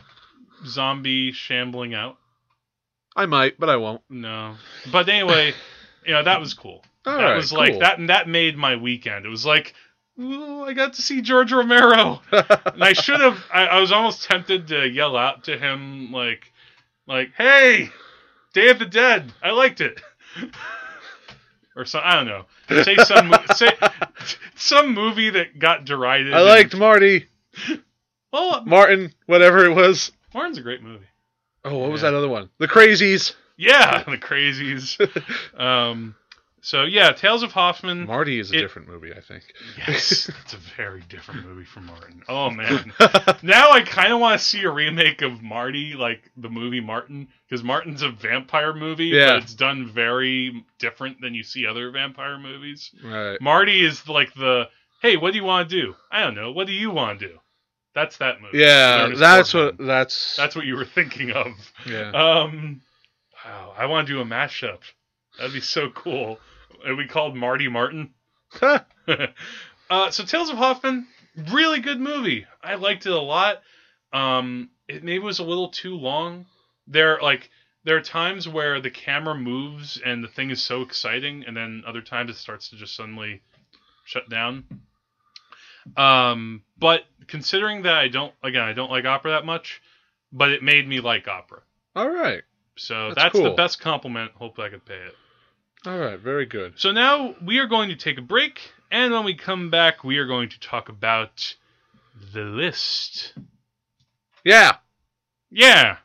zombie shambling out. I might, but I won't. No, but anyway, you know that was cool. All that right, was like cool. that, and that made my weekend. It was like, ooh, I got to see George Romero, and I should have. I, I was almost tempted to yell out to him like, like, hey, Day of the Dead, I liked it. Or some, I don't know. Say some, say some movie that got derided. I and- liked Marty, Well, Martin, whatever it was. Martin's a great movie. Oh, what was that other one? The Crazies. Yeah, the crazies. um, so yeah, Tales of Hoffmann. Marty is a It- different movie, I think. Yes, it's a very different movie from Martin. Oh man, now I kind of want to see a remake of Marty, like the movie Martin, because Martin's a vampire movie, Yeah. but it's done very different than you see other vampire movies. Right. Marty is like the hey, what do you want to do? I don't know. What do you want to do? That's that movie. Yeah, that's Borgnine. what. That's. That's what you were thinking of. Yeah. Um, wow, I want to do a mashup. That'd be so cool. It'd be called Marty Martin. uh, so Tales of Hoffmann, really good movie. I liked it a lot. Um, it maybe was a little too long. There, like, there are times where the camera moves and the thing is so exciting, and then other times it starts to just suddenly shut down. Um, but considering that I don't, again, I don't like opera that much, but it made me like opera. All right. So That's that's, the best compliment. Hopefully, I could pay it. All right. Very good. So now we are going to take a break, and when we come back, we are going to talk about the list. Yeah. Yeah.